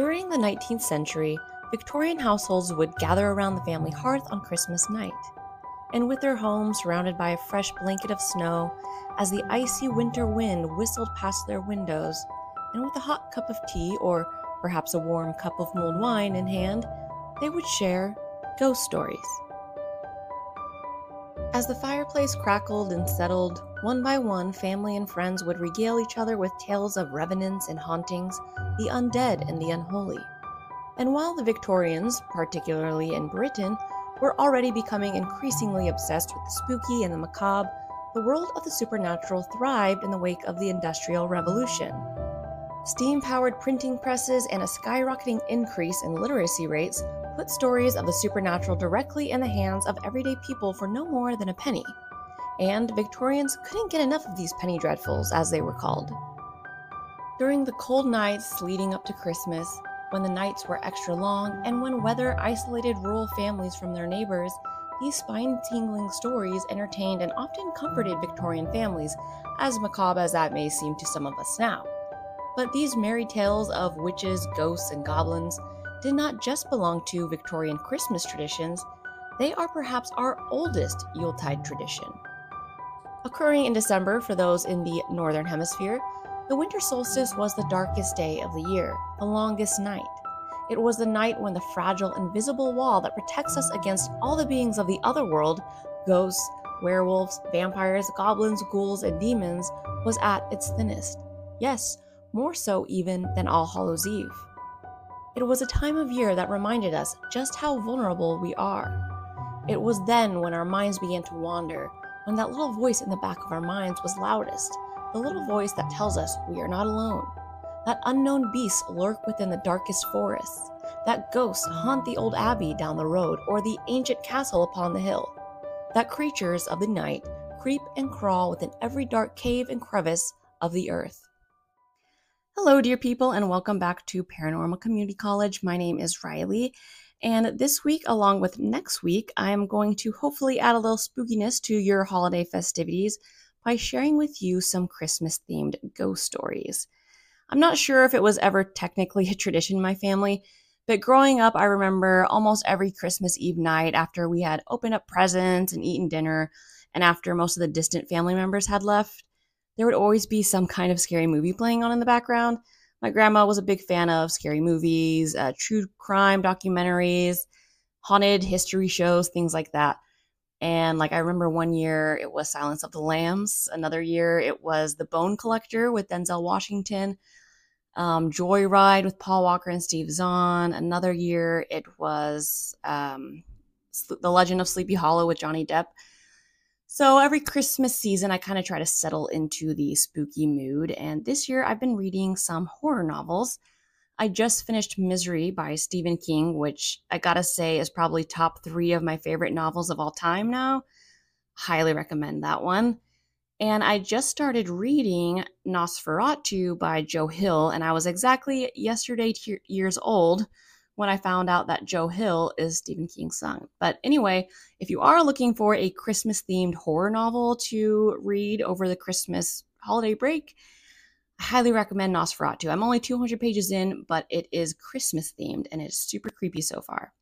During the 19th century, Victorian households would gather around the family hearth on Christmas night. And with their homes surrounded by a fresh blanket of snow, as the icy winter wind whistled past their windows, and with a hot cup of tea or perhaps a warm cup of mulled wine in hand, they would share ghost stories. As the fireplace crackled and settled, one by one, family and friends would regale each other with tales of revenants and hauntings, the undead and the unholy. And while the Victorians, particularly in Britain, were already becoming increasingly obsessed with the spooky and the macabre, the world of the supernatural thrived in the wake of the Industrial Revolution. Steam powered printing presses and a skyrocketing increase in literacy rates put stories of the supernatural directly in the hands of everyday people for no more than a penny. And Victorians couldn't get enough of these penny dreadfuls, as they were called. During the cold nights leading up to Christmas, when the nights were extra long, and when weather isolated rural families from their neighbors, these spine tingling stories entertained and often comforted Victorian families, as macabre as that may seem to some of us now. But these merry tales of witches, ghosts, and goblins did not just belong to Victorian Christmas traditions, they are perhaps our oldest Yuletide tradition. Occurring in December for those in the Northern Hemisphere, the winter solstice was the darkest day of the year, the longest night. It was the night when the fragile, invisible wall that protects us against all the beings of the other world ghosts, werewolves, vampires, goblins, ghouls, and demons was at its thinnest. Yes, more so even than All Hallows Eve. It was a time of year that reminded us just how vulnerable we are. It was then when our minds began to wander, when that little voice in the back of our minds was loudest, the little voice that tells us we are not alone. That unknown beasts lurk within the darkest forests, that ghosts haunt the old abbey down the road or the ancient castle upon the hill, that creatures of the night creep and crawl within every dark cave and crevice of the earth. Hello, dear people, and welcome back to Paranormal Community College. My name is Riley, and this week, along with next week, I am going to hopefully add a little spookiness to your holiday festivities by sharing with you some Christmas themed ghost stories. I'm not sure if it was ever technically a tradition in my family, but growing up, I remember almost every Christmas Eve night after we had opened up presents and eaten dinner, and after most of the distant family members had left, there would always be some kind of scary movie playing on in the background. My grandma was a big fan of scary movies, uh, true crime documentaries, haunted history shows, things like that. And like I remember one year it was Silence of the Lambs. Another year it was The Bone Collector with Denzel Washington. Um, Joyride with Paul Walker and Steve Zahn. Another year it was um, The Legend of Sleepy Hollow with Johnny Depp. So every Christmas season, I kind of try to settle into the spooky mood. And this year, I've been reading some horror novels. I just finished Misery by Stephen King, which I gotta say is probably top three of my favorite novels of all time now. Highly recommend that one. And I just started reading Nosferatu by Joe Hill, and I was exactly yesterday t- years old when I found out that Joe Hill is Stephen King's son. But anyway, if you are looking for a Christmas themed horror novel to read over the Christmas holiday break, I highly recommend Nosferatu. I'm only 200 pages in, but it is Christmas themed and it's super creepy so far.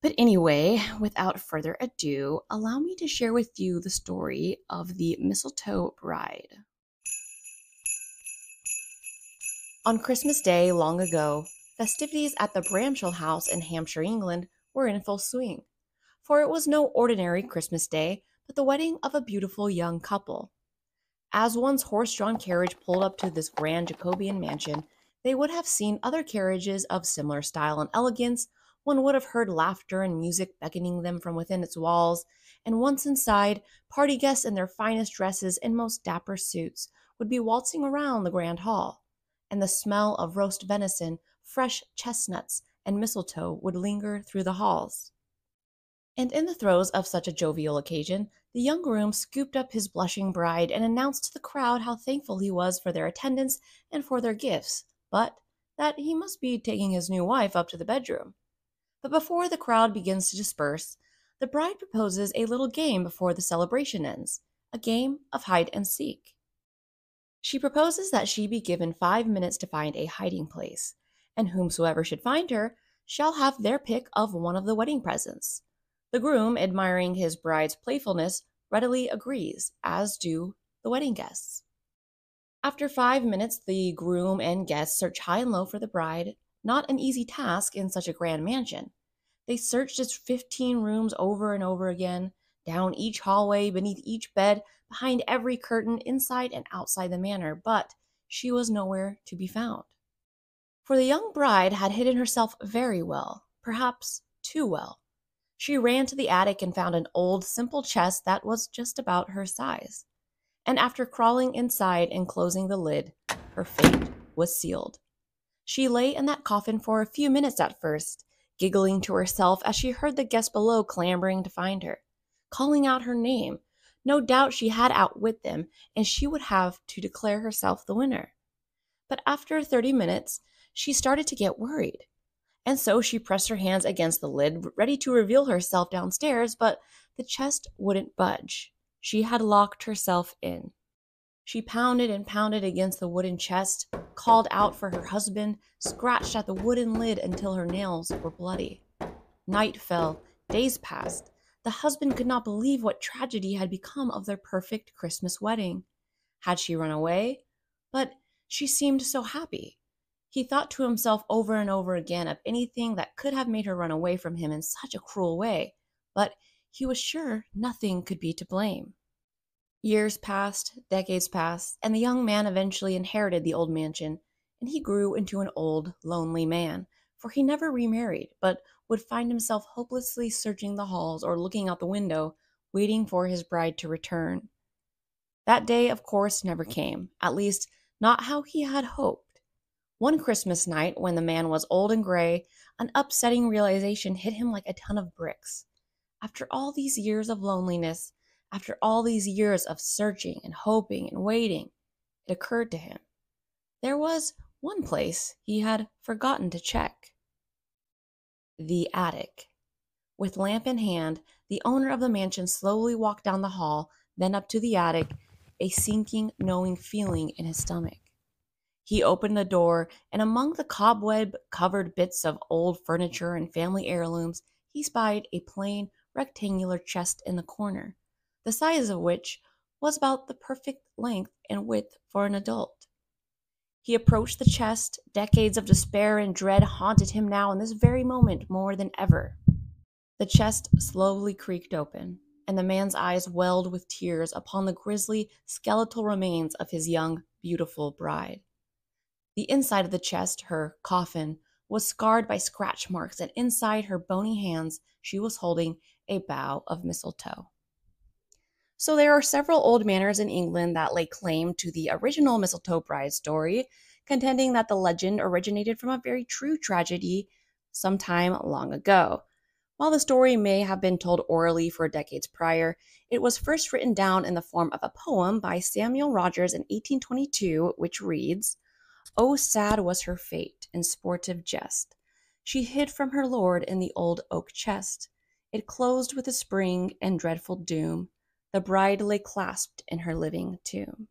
But anyway, without further ado, allow me to share with you the story of the Mistletoe Bride. On Christmas Day, long ago, festivities at the Bramshill House in Hampshire, England, were in full swing. For it was no ordinary Christmas Day, but the wedding of a beautiful young couple. As one's horse drawn carriage pulled up to this grand Jacobean mansion, they would have seen other carriages of similar style and elegance. One would have heard laughter and music beckoning them from within its walls, and once inside, party guests in their finest dresses and most dapper suits would be waltzing around the grand hall, and the smell of roast venison, fresh chestnuts, and mistletoe would linger through the halls. And in the throes of such a jovial occasion, the young groom scooped up his blushing bride and announced to the crowd how thankful he was for their attendance and for their gifts, but that he must be taking his new wife up to the bedroom. But before the crowd begins to disperse, the bride proposes a little game before the celebration ends a game of hide and seek. She proposes that she be given five minutes to find a hiding place, and whomsoever should find her shall have their pick of one of the wedding presents. The groom, admiring his bride's playfulness, readily agrees, as do the wedding guests. After five minutes, the groom and guests search high and low for the bride, not an easy task in such a grand mansion. They searched its 15 rooms over and over again, down each hallway, beneath each bed, behind every curtain, inside and outside the manor, but she was nowhere to be found. For the young bride had hidden herself very well, perhaps too well. She ran to the attic and found an old, simple chest that was just about her size and after crawling inside and closing the lid, her fate was sealed. She lay in that coffin for a few minutes at first, giggling to herself as she heard the guests below clamoring to find her, calling out her name. No doubt she had outwit them, and she would have to declare herself the winner. But after 30 minutes, she started to get worried. And so she pressed her hands against the lid, ready to reveal herself downstairs, but the chest wouldn't budge. She had locked herself in. She pounded and pounded against the wooden chest, called out for her husband, scratched at the wooden lid until her nails were bloody. Night fell, days passed. The husband could not believe what tragedy had become of their perfect Christmas wedding. Had she run away? But she seemed so happy. He thought to himself over and over again of anything that could have made her run away from him in such a cruel way, but he was sure nothing could be to blame. Years passed, decades passed, and the young man eventually inherited the old mansion, and he grew into an old, lonely man, for he never remarried, but would find himself hopelessly searching the halls or looking out the window, waiting for his bride to return. That day, of course, never came, at least, not how he had hoped. One Christmas night, when the man was old and gray, an upsetting realization hit him like a ton of bricks. After all these years of loneliness, after all these years of searching and hoping and waiting, it occurred to him. There was one place he had forgotten to check the attic. With lamp in hand, the owner of the mansion slowly walked down the hall, then up to the attic, a sinking, knowing feeling in his stomach. He opened the door, and among the cobweb covered bits of old furniture and family heirlooms, he spied a plain, rectangular chest in the corner, the size of which was about the perfect length and width for an adult. He approached the chest. Decades of despair and dread haunted him now in this very moment more than ever. The chest slowly creaked open, and the man's eyes welled with tears upon the grisly, skeletal remains of his young, beautiful bride. The inside of the chest, her coffin, was scarred by scratch marks, and inside her bony hands she was holding a bough of mistletoe. So there are several old manors in England that lay claim to the original mistletoe bride story, contending that the legend originated from a very true tragedy sometime long ago. While the story may have been told orally for decades prior, it was first written down in the form of a poem by Samuel Rogers in 1822, which reads, Oh, sad was her fate in sportive jest. She hid from her lord in the old oak chest. It closed with a spring and dreadful doom. The bride lay clasped in her living tomb.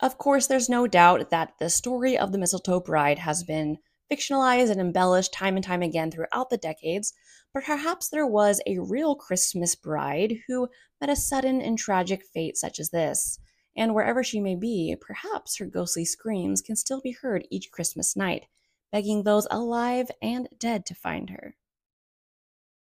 Of course, there's no doubt that the story of the mistletoe bride has been fictionalized and embellished time and time again throughout the decades, but perhaps there was a real Christmas bride who met a sudden and tragic fate such as this. And wherever she may be, perhaps her ghostly screams can still be heard each Christmas night, begging those alive and dead to find her.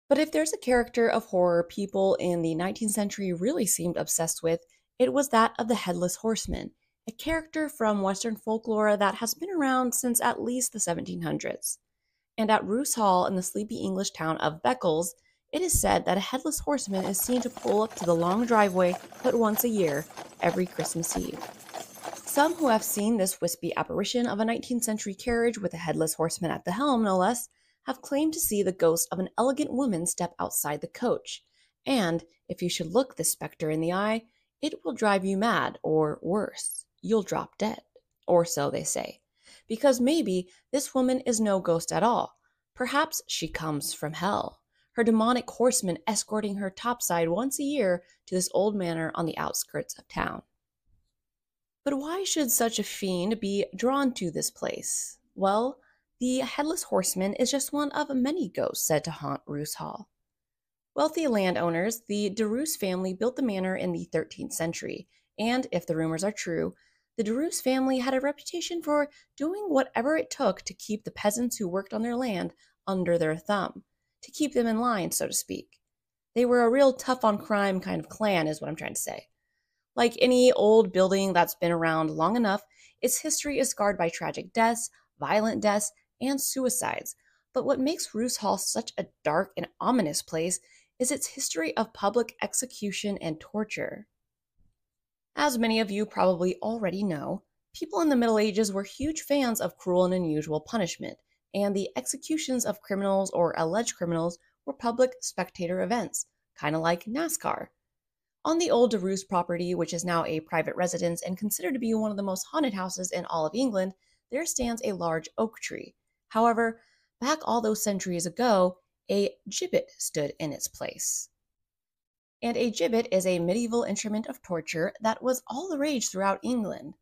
But if there's a character of horror people in the 19th century really seemed obsessed with, it was that of the Headless Horseman, a character from Western folklore that has been around since at least the 1700s. And at Roos Hall in the sleepy English town of Beccles, it is said that a headless horseman is seen to pull up to the long driveway but once a year, every Christmas Eve. Some who have seen this wispy apparition of a 19th century carriage with a headless horseman at the helm, no less, have claimed to see the ghost of an elegant woman step outside the coach. And if you should look this specter in the eye, it will drive you mad, or worse, you'll drop dead. Or so they say. Because maybe this woman is no ghost at all. Perhaps she comes from hell, her demonic horsemen escorting her topside once a year to this old manor on the outskirts of town. But why should such a fiend be drawn to this place? Well, the Headless Horseman is just one of many ghosts said to haunt Roos Hall. Wealthy landowners, the De Roos family built the manor in the 13th century, and if the rumors are true, the De Roos family had a reputation for doing whatever it took to keep the peasants who worked on their land under their thumb, to keep them in line, so to speak. They were a real tough on crime kind of clan, is what I'm trying to say. Like any old building that's been around long enough, its history is scarred by tragic deaths, violent deaths, and suicides. But what makes Roos Hall such a dark and ominous place is its history of public execution and torture. As many of you probably already know, people in the Middle Ages were huge fans of cruel and unusual punishment, and the executions of criminals or alleged criminals were public spectator events, kind of like NASCAR. On the old DeRoos property, which is now a private residence and considered to be one of the most haunted houses in all of England, there stands a large oak tree. However, back all those centuries ago, a gibbet stood in its place. And a gibbet is a medieval instrument of torture that was all the rage throughout England.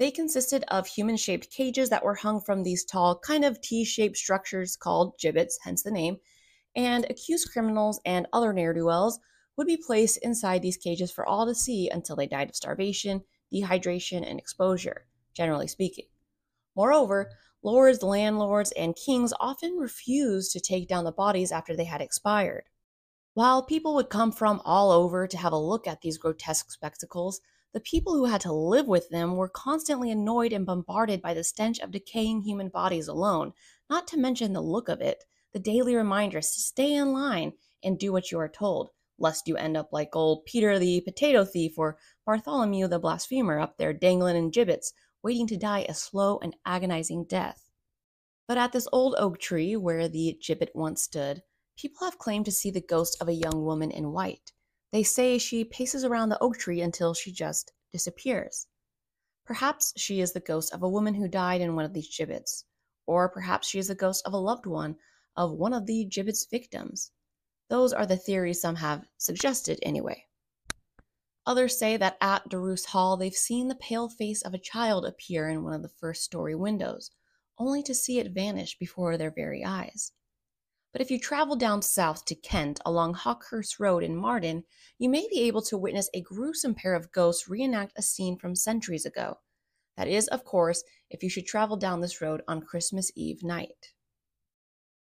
They consisted of human shaped cages that were hung from these tall, kind of T shaped structures called gibbets, hence the name, and accused criminals and other ne'er do wells would be placed inside these cages for all to see until they died of starvation, dehydration, and exposure, generally speaking. Moreover, lords, landlords, and kings often refused to take down the bodies after they had expired. While people would come from all over to have a look at these grotesque spectacles, the people who had to live with them were constantly annoyed and bombarded by the stench of decaying human bodies alone, not to mention the look of it, the daily reminders to stay in line and do what you are told, lest you end up like old Peter the potato thief or Bartholomew the blasphemer up there dangling in gibbets, waiting to die a slow and agonizing death. But at this old oak tree where the gibbet once stood, people have claimed to see the ghost of a young woman in white. They say she paces around the oak tree until she just disappears. Perhaps she is the ghost of a woman who died in one of these gibbets, or perhaps she is the ghost of a loved one of one of the gibbet's victims. Those are the theories some have suggested, anyway. Others say that at De Roos Hall they've seen the pale face of a child appear in one of the first story windows, only to see it vanish before their very eyes. But if you travel down south to Kent along Hawkhurst Road in Marden, you may be able to witness a gruesome pair of ghosts reenact a scene from centuries ago. That is, of course, if you should travel down this road on Christmas Eve night.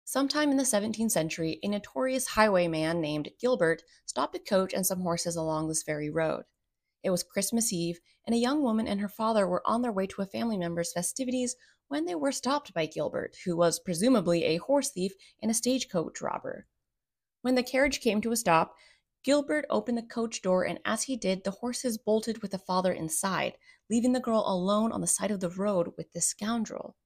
Sometime in the 17th century, a notorious highwayman named Gilbert stopped a coach and some horses along this very road. It was Christmas Eve, and a young woman and her father were on their way to a family member's festivities when they were stopped by Gilbert, who was presumably a horse thief and a stagecoach robber. When the carriage came to a stop, Gilbert opened the coach door, and as he did, the horses bolted with the father inside, leaving the girl alone on the side of the road with this scoundrel.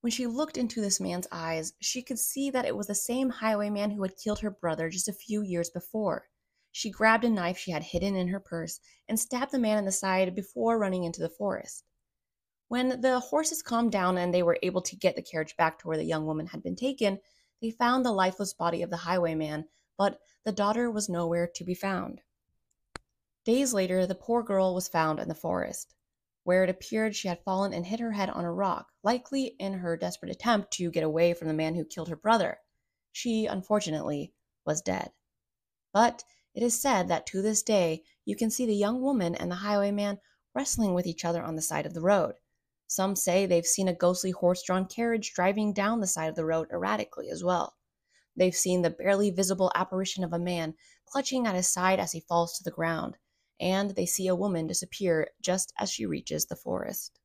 When she looked into this man's eyes, she could see that it was the same highwayman who had killed her brother just a few years before. She grabbed a knife she had hidden in her purse and stabbed the man in the side before running into the forest. When the horses calmed down and they were able to get the carriage back to where the young woman had been taken, they found the lifeless body of the highwayman, but the daughter was nowhere to be found. Days later, the poor girl was found in the forest where it appeared she had fallen and hit her head on a rock, likely in her desperate attempt to get away from the man who killed her brother. She, unfortunately, was dead. But it is said that to this day you can see the young woman and the highwayman wrestling with each other on the side of the road. Some say they've seen a ghostly horse drawn carriage driving down the side of the road erratically as well. They've seen the barely visible apparition of a man clutching at his side as he falls to the ground and they see a woman disappear just as she reaches the forest.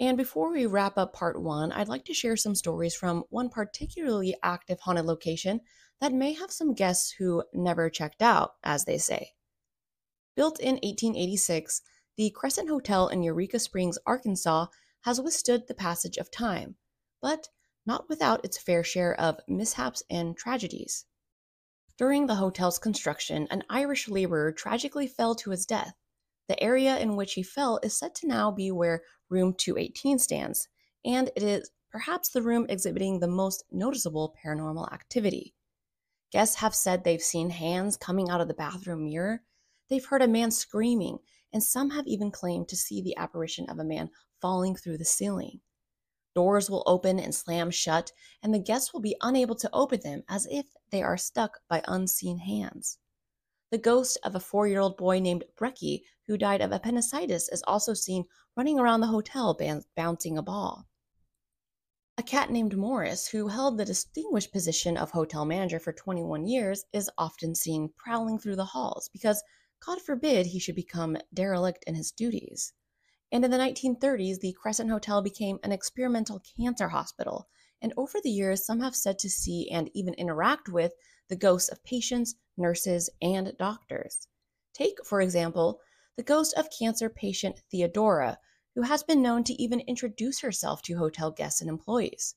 And before we wrap up part one, I'd like to share some stories from one particularly active haunted location that may have some guests who never checked out, as they say. Built in 1886, the Crescent Hotel in Eureka Springs, Arkansas, has withstood the passage of time, but not without its fair share of mishaps and tragedies. During the hotel's construction, an Irish laborer tragically fell to his death. The area in which he fell is said to now be where room 218 stands, and it is perhaps the room exhibiting the most noticeable paranormal activity. Guests have said they've seen hands coming out of the bathroom mirror, they've heard a man screaming, and some have even claimed to see the apparition of a man falling through the ceiling. Doors will open and slam shut, and the guests will be unable to open them as if they are stuck by unseen hands. The ghost of a four year old boy named Breckie, who died of appendicitis, is also seen running around the hotel bouncing a ball. A cat named Morris, who held the distinguished position of hotel manager for 21 years, is often seen prowling through the halls because, God forbid, he should become derelict in his duties. And in the 1930s, the Crescent Hotel became an experimental cancer hospital. And over the years, some have said to see and even interact with the ghosts of patients, nurses, and doctors. Take, for example, the ghost of cancer patient Theodora, who has been known to even introduce herself to hotel guests and employees.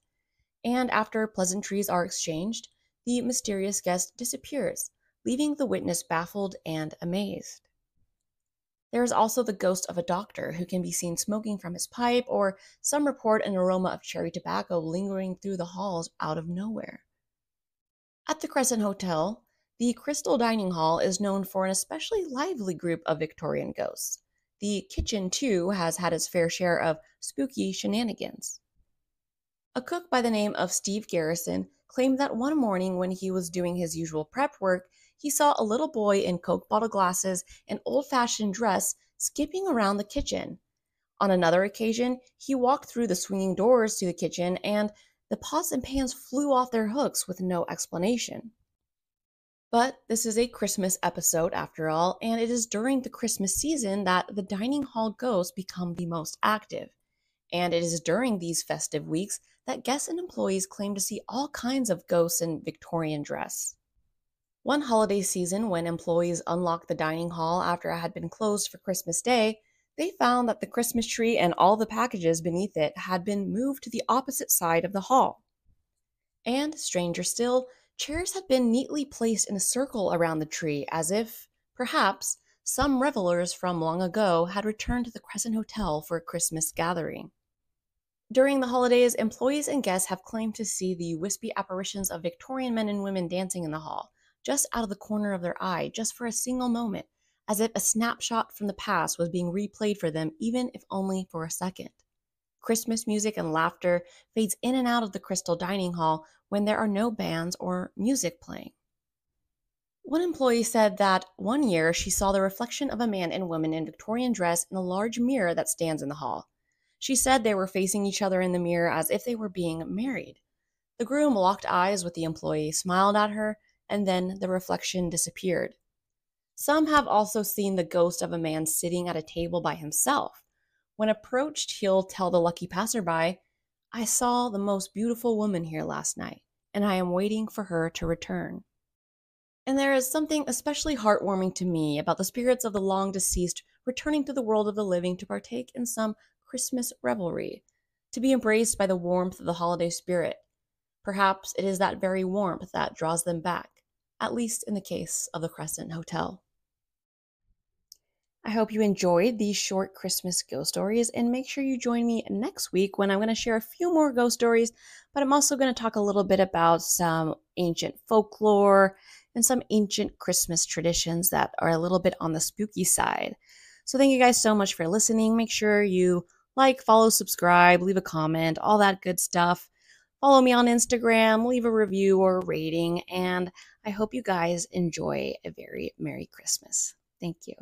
And after pleasantries are exchanged, the mysterious guest disappears, leaving the witness baffled and amazed. There is also the ghost of a doctor who can be seen smoking from his pipe, or some report an aroma of cherry tobacco lingering through the halls out of nowhere. At the Crescent Hotel, the Crystal Dining Hall is known for an especially lively group of Victorian ghosts. The kitchen, too, has had its fair share of spooky shenanigans. A cook by the name of Steve Garrison claimed that one morning when he was doing his usual prep work, he saw a little boy in Coke bottle glasses and old fashioned dress skipping around the kitchen. On another occasion, he walked through the swinging doors to the kitchen and the pots and pans flew off their hooks with no explanation. But this is a Christmas episode after all, and it is during the Christmas season that the dining hall ghosts become the most active. And it is during these festive weeks that guests and employees claim to see all kinds of ghosts in Victorian dress. One holiday season, when employees unlocked the dining hall after it had been closed for Christmas Day, they found that the Christmas tree and all the packages beneath it had been moved to the opposite side of the hall. And, stranger still, chairs had been neatly placed in a circle around the tree as if, perhaps, some revelers from long ago had returned to the Crescent Hotel for a Christmas gathering. During the holidays, employees and guests have claimed to see the wispy apparitions of Victorian men and women dancing in the hall, just out of the corner of their eye, just for a single moment, as if a snapshot from the past was being replayed for them, even if only for a second. Christmas music and laughter fades in and out of the crystal dining hall when there are no bands or music playing. One employee said that one year she saw the reflection of a man and woman in Victorian dress in a large mirror that stands in the hall. She said they were facing each other in the mirror as if they were being married. The groom locked eyes with the employee, smiled at her, and then the reflection disappeared. Some have also seen the ghost of a man sitting at a table by himself. When approached, he'll tell the lucky passerby, I saw the most beautiful woman here last night, and I am waiting for her to return. And there is something especially heartwarming to me about the spirits of the long deceased returning to the world of the living to partake in some Christmas revelry, to be embraced by the warmth of the holiday spirit. Perhaps it is that very warmth that draws them back, at least in the case of the Crescent Hotel. I hope you enjoyed these short Christmas ghost stories and make sure you join me next week when I'm going to share a few more ghost stories, but I'm also going to talk a little bit about some ancient folklore and some ancient Christmas traditions that are a little bit on the spooky side. So, thank you guys so much for listening. Make sure you like, follow, subscribe, leave a comment, all that good stuff. Follow me on Instagram, leave a review or rating, and I hope you guys enjoy a very Merry Christmas. Thank you.